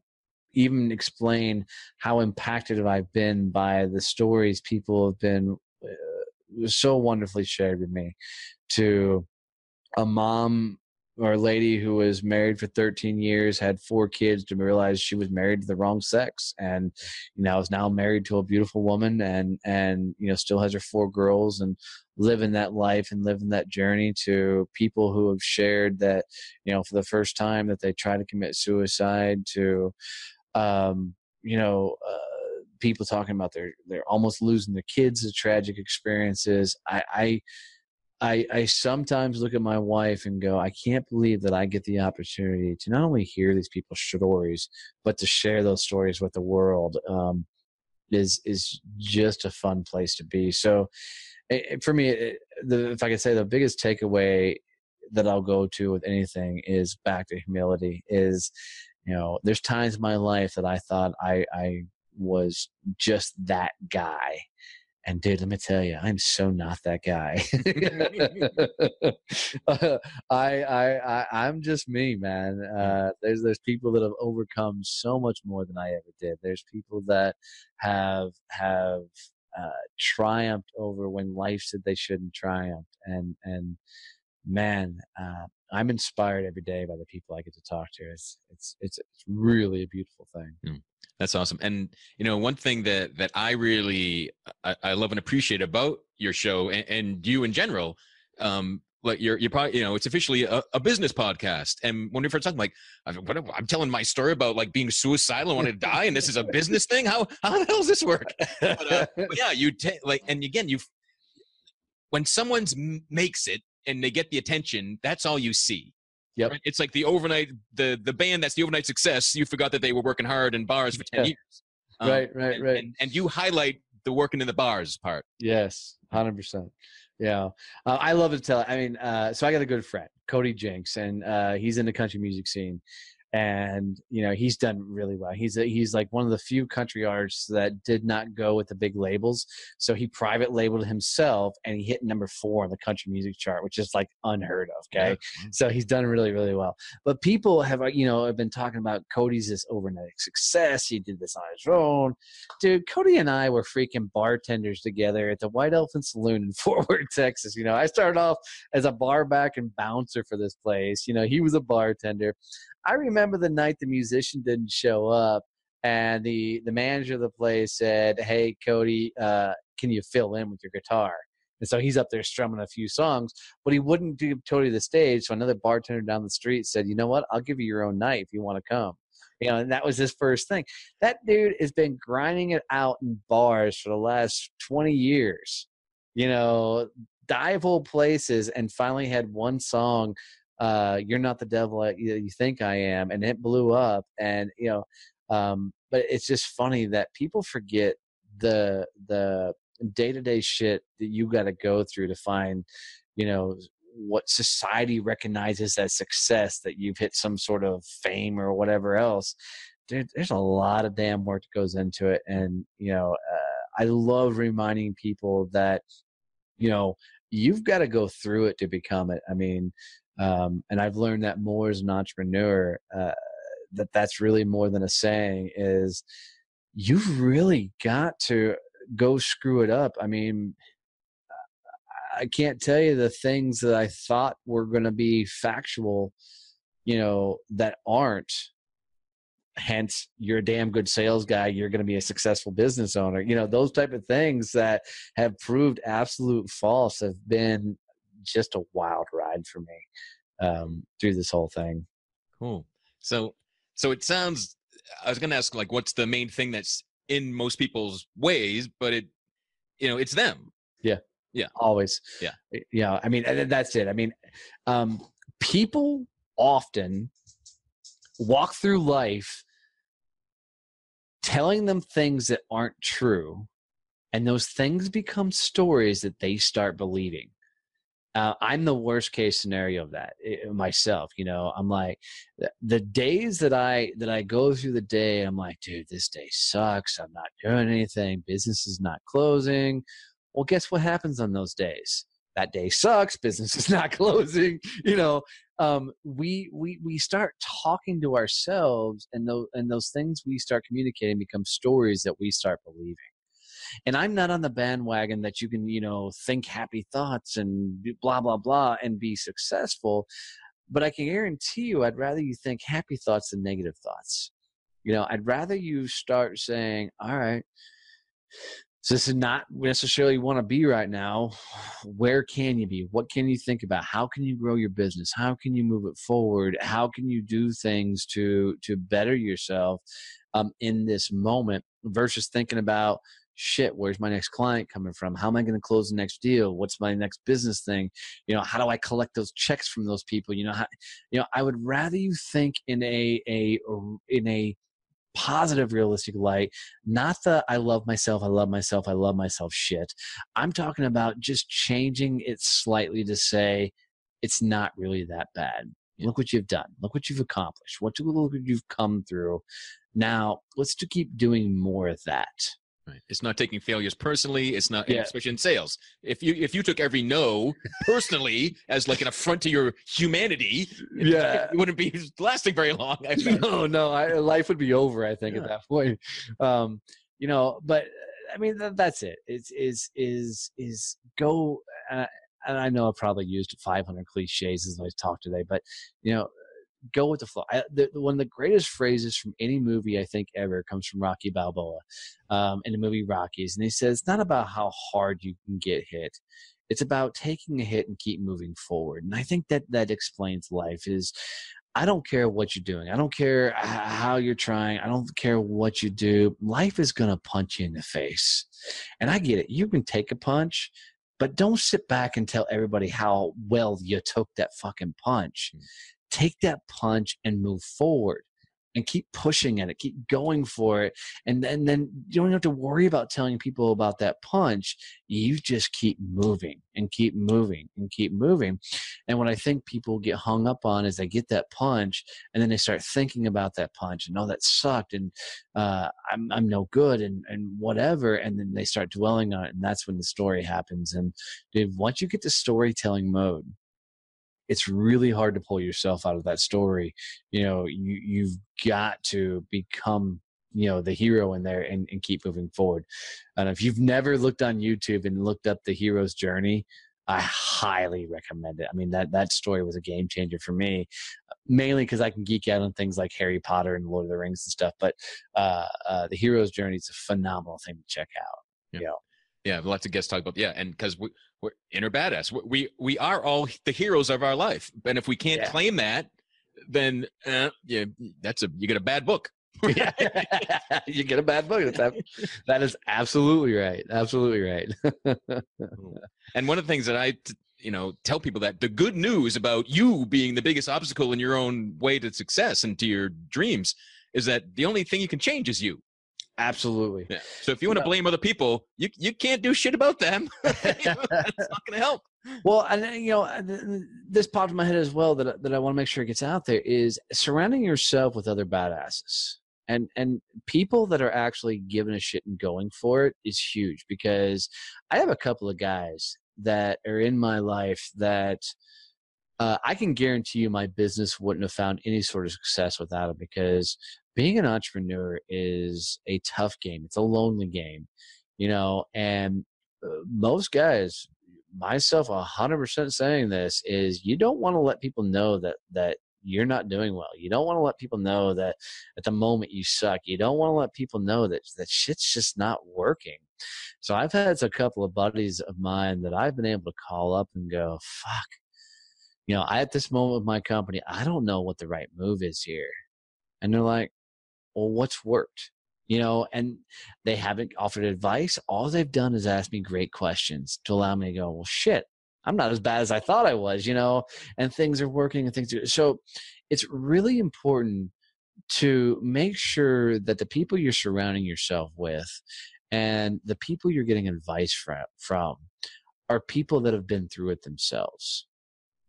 even explain how impacted I've been by the stories people have been uh, so wonderfully shared with me. To a mom or lady who was married for 13 years, had four kids, to realize she was married to the wrong sex, and you know is now married to a beautiful woman, and and you know still has her four girls, and living that life and living that journey. To people who have shared that you know for the first time that they try to commit suicide, to um, you know, uh, people talking about their they're almost losing their kids to tragic experiences. I, I I I sometimes look at my wife and go, I can't believe that I get the opportunity to not only hear these people's stories, but to share those stories with the world. Um, is is just a fun place to be. So, it, for me, it, the, if I could say the biggest takeaway that I'll go to with anything is back to humility. Is you know there's times in my life that i thought i i was just that guy and dude let me tell you i'm so not that guy. *laughs* Uh, I, I i i'm just me man. Uh, there's there's people that have overcome so much more than i ever did. There's people that have have uh, triumphed over when life said they shouldn't triumph. And and man uh, I'm inspired every day by the people I get to talk to. It's it's it's, it's really a beautiful thing. Mm, that's awesome. And you know, one thing that that I really I, I love and appreciate about your show and, and you in general, um, like you're you're probably you know it's officially a, a business podcast. And when we first talking, like what, I'm telling my story about like being suicidal and wanting to die, and this is a business thing. How how the hell does this work? But, uh, but *laughs* yeah, you take like and again you when someone's makes it and they get the attention, that's all you see. Yep. Right? It's like the overnight the the band that's the overnight success. You forgot that they were working hard in bars for ten yeah. years. Um, right, right, and, right. And, and, you highlight the working in the bars part. Yes, hundred percent. Yeah, uh, I love to tell. I mean, uh, so I got a good friend, Cody Jinks, and uh, he's in the country music scene. And you know he's done really well. He's a, he's like one of the few country artists that did not go with the big labels. So he private labeled himself, and he hit number four on the country music chart, which is like unheard of. Okay, yeah. so he's done really really well. But people have uh, you know have been talking about Cody's this overnight success. He did this on his own, dude. Cody and I were freaking bartenders together at the White Elephant Saloon in *laughs* Fort Worth, Texas. You know, I started off as a bar back and bouncer for this place. You know, he was a bartender. I remember the night the musician didn't show up, and the the manager of the place said, "Hey, Cody, uh, can you fill in with your guitar?" And so he's up there strumming a few songs, but he wouldn't give Cody the stage. So another bartender down the street said, "You know what? I'll give you your own night if you want to come." You know, and that was his first thing. That dude has been grinding it out in bars for the last 20 years. You know, dive old places and finally had one song uh, "You're Not the Devil You, you Think I Am," and it blew up. And you know, um, but it's just funny that people forget the the day to day shit that you got to go through to find, you know, what society recognizes as success. That you've hit some sort of fame or whatever else. Dude, there's a lot of damn work that goes into it, and you know, uh, I love reminding people that you know you've got to go through it to become it. I mean, um, and I've learned that more as an entrepreneur. Uh, that that's really more than a saying. Is you've really got to go screw it up. I mean, I can't tell you the things that I thought were going to be factual, you know, that aren't. Hence, you're a damn good sales guy. You're going to be a successful business owner. You know, those type of things that have proved absolute false have been just a wild ride for me um, through this whole thing. Cool. So, so it sounds. I was going to ask, like, what's the main thing that's in most people's ways, but it, you know, it's them. Yeah. Yeah. Always. Yeah. Yeah. I mean, that's it. I mean, um, people often walk through life telling them things that aren't true and those things become stories that they start believing uh, I'm the worst case scenario of that it, myself. You know, I'm like the, the days that I that I go through the day, I'm like, dude, this day sucks. I'm not doing anything. Business is not closing. Well, guess what happens on those days? That day sucks. *laughs* Business is not closing. You know, um, we we we start talking to ourselves, and those and those things we start communicating become stories that we start believing. And I'm not on the bandwagon that you can, you know, think happy thoughts and blah, blah, blah and be successful. But I can guarantee you, I'd rather you think happy thoughts than negative thoughts. You know, I'd rather you start saying, all right, so this is not necessarily want to be right now. Where can you be? What can you think about? How can you grow your business? How can you move it forward? How can you do things to to better yourself um, in this moment versus thinking about shit where's my next client coming from? How am i going to close the next deal? What's my next business thing? You know how do i collect those checks from those people? You know how, you know i would rather you think in a a in a positive realistic light not the i love myself i love myself i love myself shit. I'm talking about just changing it slightly to say it's not really that bad. Look what you've done. Look what you've accomplished. What look what you've come through. Now let's to keep doing more of that Right. It's not taking failures personally. It's not, yeah. especially in sales. If you if you took every no personally *laughs* as like an affront to your humanity, yeah, *laughs* it wouldn't be lasting very long. I *laughs* no, no, I, life would be over. I think yeah. at that point, um, you know. But I mean, that, that's it. It's is is is go. Uh, and I know I've probably used 500 cliches as I talk today, but you know, go with the flow. I, the, one of the greatest phrases from any movie I think ever comes from Rocky Balboa um, in the movie Rockies, and he says, "It's not about how hard you can get hit; it's about taking a hit and keep moving forward." And I think that that explains life. Is I don't care what you're doing. I don't care how you're trying. I don't care what you do. Life is going to punch you in the face. And I get it. You can take a punch, but don't sit back and tell everybody how well you took that fucking punch. Mm take that punch and move forward. and keep pushing at it, keep going for it. And then, then you don't have to worry about telling people about that punch. You just keep moving and keep moving and keep moving. And what I think people get hung up on is they get that punch and then they start thinking about that punch and oh, that sucked and uh, I'm, I'm no good and, and whatever. And then they start dwelling on it. And that's when the story happens. And dude, once you get to storytelling mode, it's really hard to pull yourself out of that story. You know, you you've got to become you know the hero in there and, and keep moving forward. And if you've never looked on YouTube and looked up the hero's journey, I highly recommend it. I mean that that story was a game changer for me, mainly because I can geek out on things like Harry Potter and Lord of the Rings and stuff. But uh, uh, the hero's journey is a phenomenal thing to check out. Yeah. You know? Yeah, lots of guests talk about yeah, and because we, we're inner badass, we we are all the heroes of our life, and if we can't yeah. claim that, then uh, yeah, that's a you get a bad book. *laughs* *laughs* yeah, you get a bad book. That's, that is absolutely right. Absolutely right. and one of the things that I, you know, tell people that the good news about you being the biggest obstacle in your own way to success and to your dreams is that the only thing you can change is you. Absolutely. Yeah. So if you want to blame other people, you you can't do shit about them. *laughs* That's not *laughs* going to help. Well, and uh, you know, uh, this popped in my head as well that that I want to make sure it gets out there is surrounding yourself with other badasses and and people that are actually giving a shit and going for it is huge because I have a couple of guys that are in my life that uh, I can guarantee you my business wouldn't have found any sort of success without them because being an entrepreneur is a tough game. It's a lonely game, you know, and uh, most guys, myself 100% saying this is you don't want to let people know that that you're not doing well. You don't want to let people know that at the moment you suck. You don't want to let people know that that shit's just not working. So I've had a couple of buddies of mine that I've been able to call up and go, "Fuck, you know, I at this moment with my company, I don't know what the right move is here." And they're like, well, what's worked? You know, and they haven't offered advice. All they've done is ask me great questions to allow me to go, well, shit, I'm not as bad as I thought I was, you know, and things are working and things are. So it's really important to make sure that the people you're surrounding yourself with and the people you're getting advice from, from are people that have been through it themselves.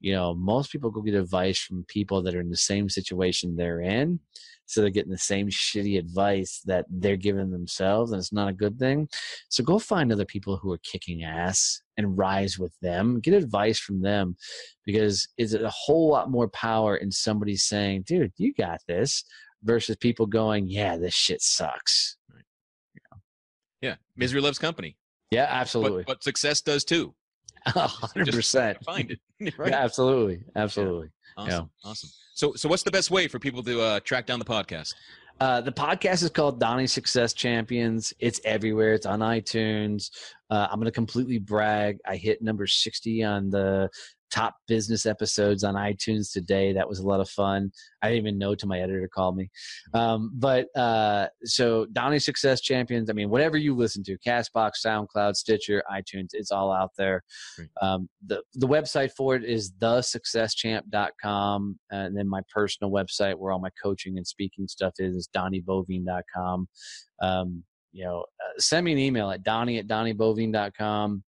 You know, most people go get advice from people that are in the same situation they're in. So they're getting the same shitty advice that they're giving themselves and it's not a good thing. So go find other people who are kicking ass and rise with them. Get advice from them because it's a whole lot more power in somebody saying dude you got this versus people going yeah this shit sucks. Right. yeah. yeah misery loves company. Yeah absolutely. but, but success does too hundred percent. Find it. *laughs* Right? Yeah, absolutely, absolutely. Yeah. Awesome. Yeah. Awesome. So, so what's the best way for people to uh, track down the podcast? Uh, the podcast is called Donnie Success Champions. It's everywhere. It's on iTunes. Uh, I'm going to completely brag. I hit number 60 on the top business episodes on iTunes today. That was a lot of fun. I didn't even know till my editor called me. Um, but uh, so Donnie Success Champions. I mean, whatever you listen to, Castbox, SoundCloud, Stitcher, iTunes, it's all out there. Um, the the website for it is thesuccesschamp.com, and then my personal website where all my coaching and speaking stuff is is donnieboivin.com. Um, you know, uh, send me an email at donnie at donnieboivin.com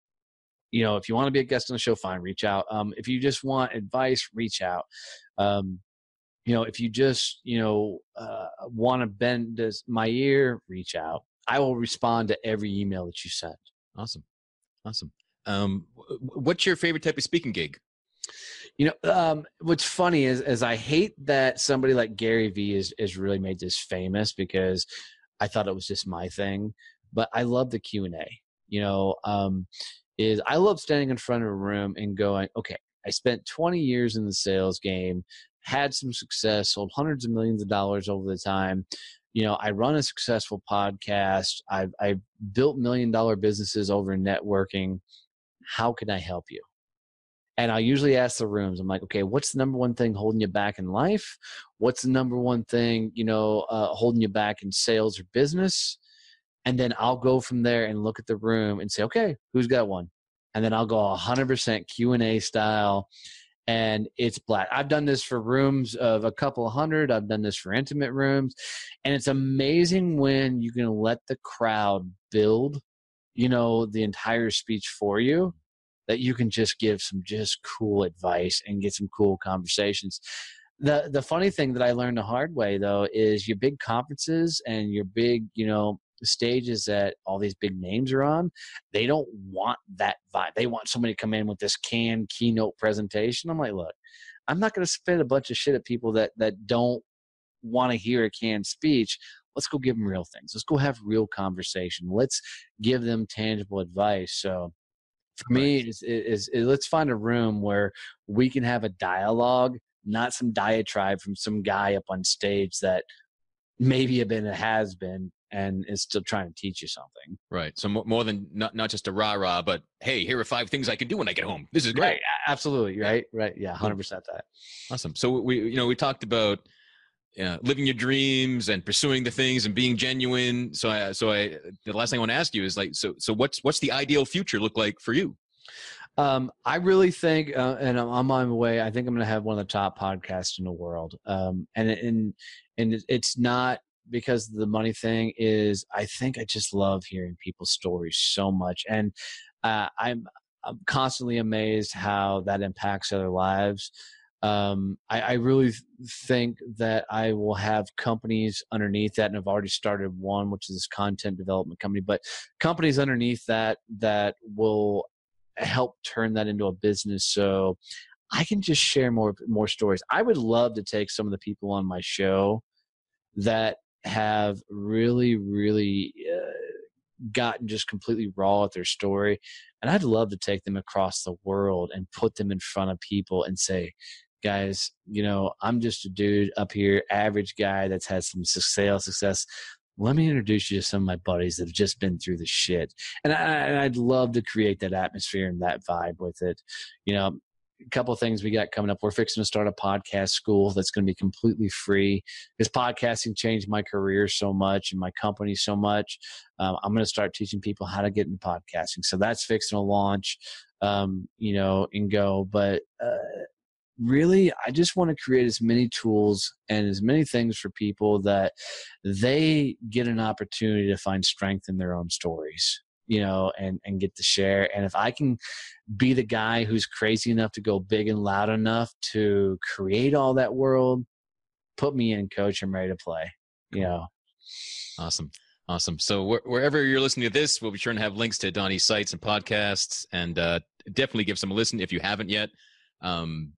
you know, if you want to be a guest on the show, fine, reach out. Um, if you just want advice, reach out. Um, you know, if you just, you know, uh, want to bend this, my ear, reach out. I will respond to every email that you send. Awesome. Awesome. Um, what's your favorite type of speaking gig? You know, um, what's funny is, is I hate that somebody like Gary Vee is, is really made this famous because I thought it was just my thing, but I love the Q and A. You know, um, is I love standing in front of a room and going, okay, I spent 20 years in the sales game, had some success, sold hundreds of millions of dollars over the time. You know, I run a successful podcast. I've, I've built million dollar businesses over networking. How can I help you? And I usually ask the rooms, I'm like, okay, what's the number one thing holding you back in life? What's the number one thing, you know, uh, holding you back in sales or business? And then I'll go from there and look at the room and say, okay, who's got one? And then I'll go 100% Q and A style, and it's black. I've done this for rooms of a couple hundred. I've done this for intimate rooms, and it's amazing when you can let the crowd build, you know, the entire speech for you. That you can just give some just cool advice and get some cool conversations. The the funny thing that I learned the hard way though is your big conferences and your big, you know, stages that all these big names are on, they don't want that vibe. They want somebody to come in with this canned keynote presentation. I'm like, look, I'm not going to spit a bunch of shit at people that that don't want to hear a canned speech. Let's go give them real things. Let's go have real conversation. Let's give them tangible advice. So for me, is, is, is let's find a room where we can have a dialogue, not some diatribe from some guy up on stage that maybe have been a has been and is still trying to teach you something. Right. So more than not not just a rah rah, but hey, here are five things I can do when I get home. This is great. Right. Absolutely. Right. Right. Yeah. Hundred percent that. Awesome. So we you know we talked about uh, living your dreams and pursuing the things and being genuine. So I so I the last thing I want to ask you is like so so what's what's the ideal future look like for you? Um, I really think, uh, and I'm on my way. I think I'm going to have one of the top podcasts in the world. Um, and and and it's not because the money thing is I think I just love hearing people's stories so much, and uh, I'm I'm constantly amazed how that impacts other lives. Um, I, I, really think that I will have companies underneath that, and I've already started one, which is this content development company. But companies underneath that that will help turn that into a business, so I can just share more more stories. I would love to take some of the people on my show that have really, really uh, gotten just completely raw at their story. And I'd love to take them across the world and put them in front of people and say, guys, you know, I'm just a dude up here, average guy that's had some sales success. Let me introduce you to some of my buddies that have just been through the shit. And, I, would love to create that atmosphere and that vibe with it. You know, a couple things we got coming up. We're fixing to start a podcast school that's going to be completely free because podcasting changed my career so much and my company so much. Um, I'm going to start teaching people how to get into podcasting. So that's fixing to launch, um, you know, and go. But uh, really, I just want to create as many tools and as many things for people that they get an opportunity to find strength in their own stories you know, and and get to share. And if I can be the guy who's crazy enough to go big and loud enough to create all that world, put me in, coach. I'm ready to play. You know. Awesome. Awesome. So wh- wherever you're listening to this, we'll be sure to have links to Donnie's sites and podcasts, and uh, definitely give some a listen if you haven't yet. Um,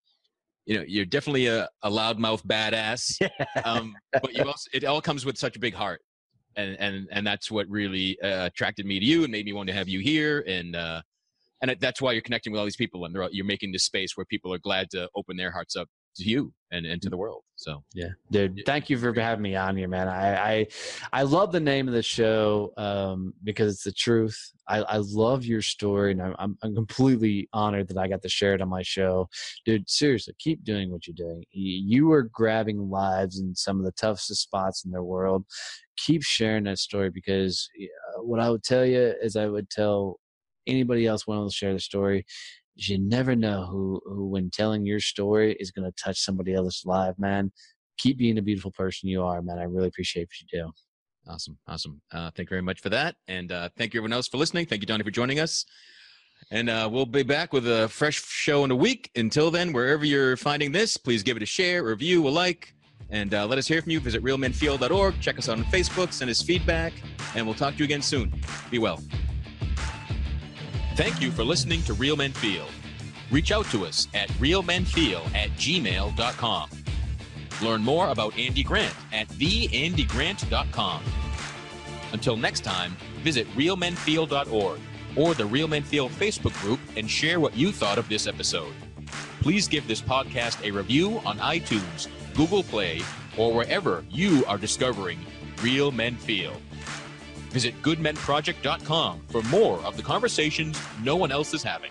you know, you're definitely a, a loudmouth badass, *laughs* um, but you also it all comes with such a big heart and and and that's what really uh, attracted me to you and made me want to have you here. And uh, and that's why you're connecting with all these people and you're making this space where people are glad to open their hearts up to you and, and to the world. So yeah, dude, thank you for having me on here, man. I I, I love the name of the show um, because it's the truth. I, I love your story, and I'm I'm completely honored that I got to share it on my show, dude. Seriously, keep doing what you're doing. You are grabbing lives in some of the toughest spots in the world. Keep sharing that story because what I would tell you is I would tell anybody else wanting to share the story you never know who, who when telling your story is going to touch somebody else's life, man. Keep being the beautiful person you are, man. I really appreciate what you do. Awesome. Awesome. Uh, thank you very much for that. And uh, thank you everyone else for listening. Thank you, Donnie, for joining us. And uh, we'll be back with a fresh show in a week. Until then, wherever you're finding this, please give it a share, a review, a like, and uh, let us hear from you. Visit realmenfeel.org. Check us out on Facebook. Send us feedback. And we'll talk to you again soon. Be well. Thank you for listening to Real Men Feel. Reach out to us at realmenfeel at gmail.com. Learn more about Andy Grant at theandygrant.com. Until next time, visit realmenfeel.org or the Real Men Feel Facebook group and share what you thought of this episode. Please give this podcast a review on iTunes, Google Play, or wherever you are discovering Real Men Feel. Visit goodmenproject.com for more of the conversations no one else is having.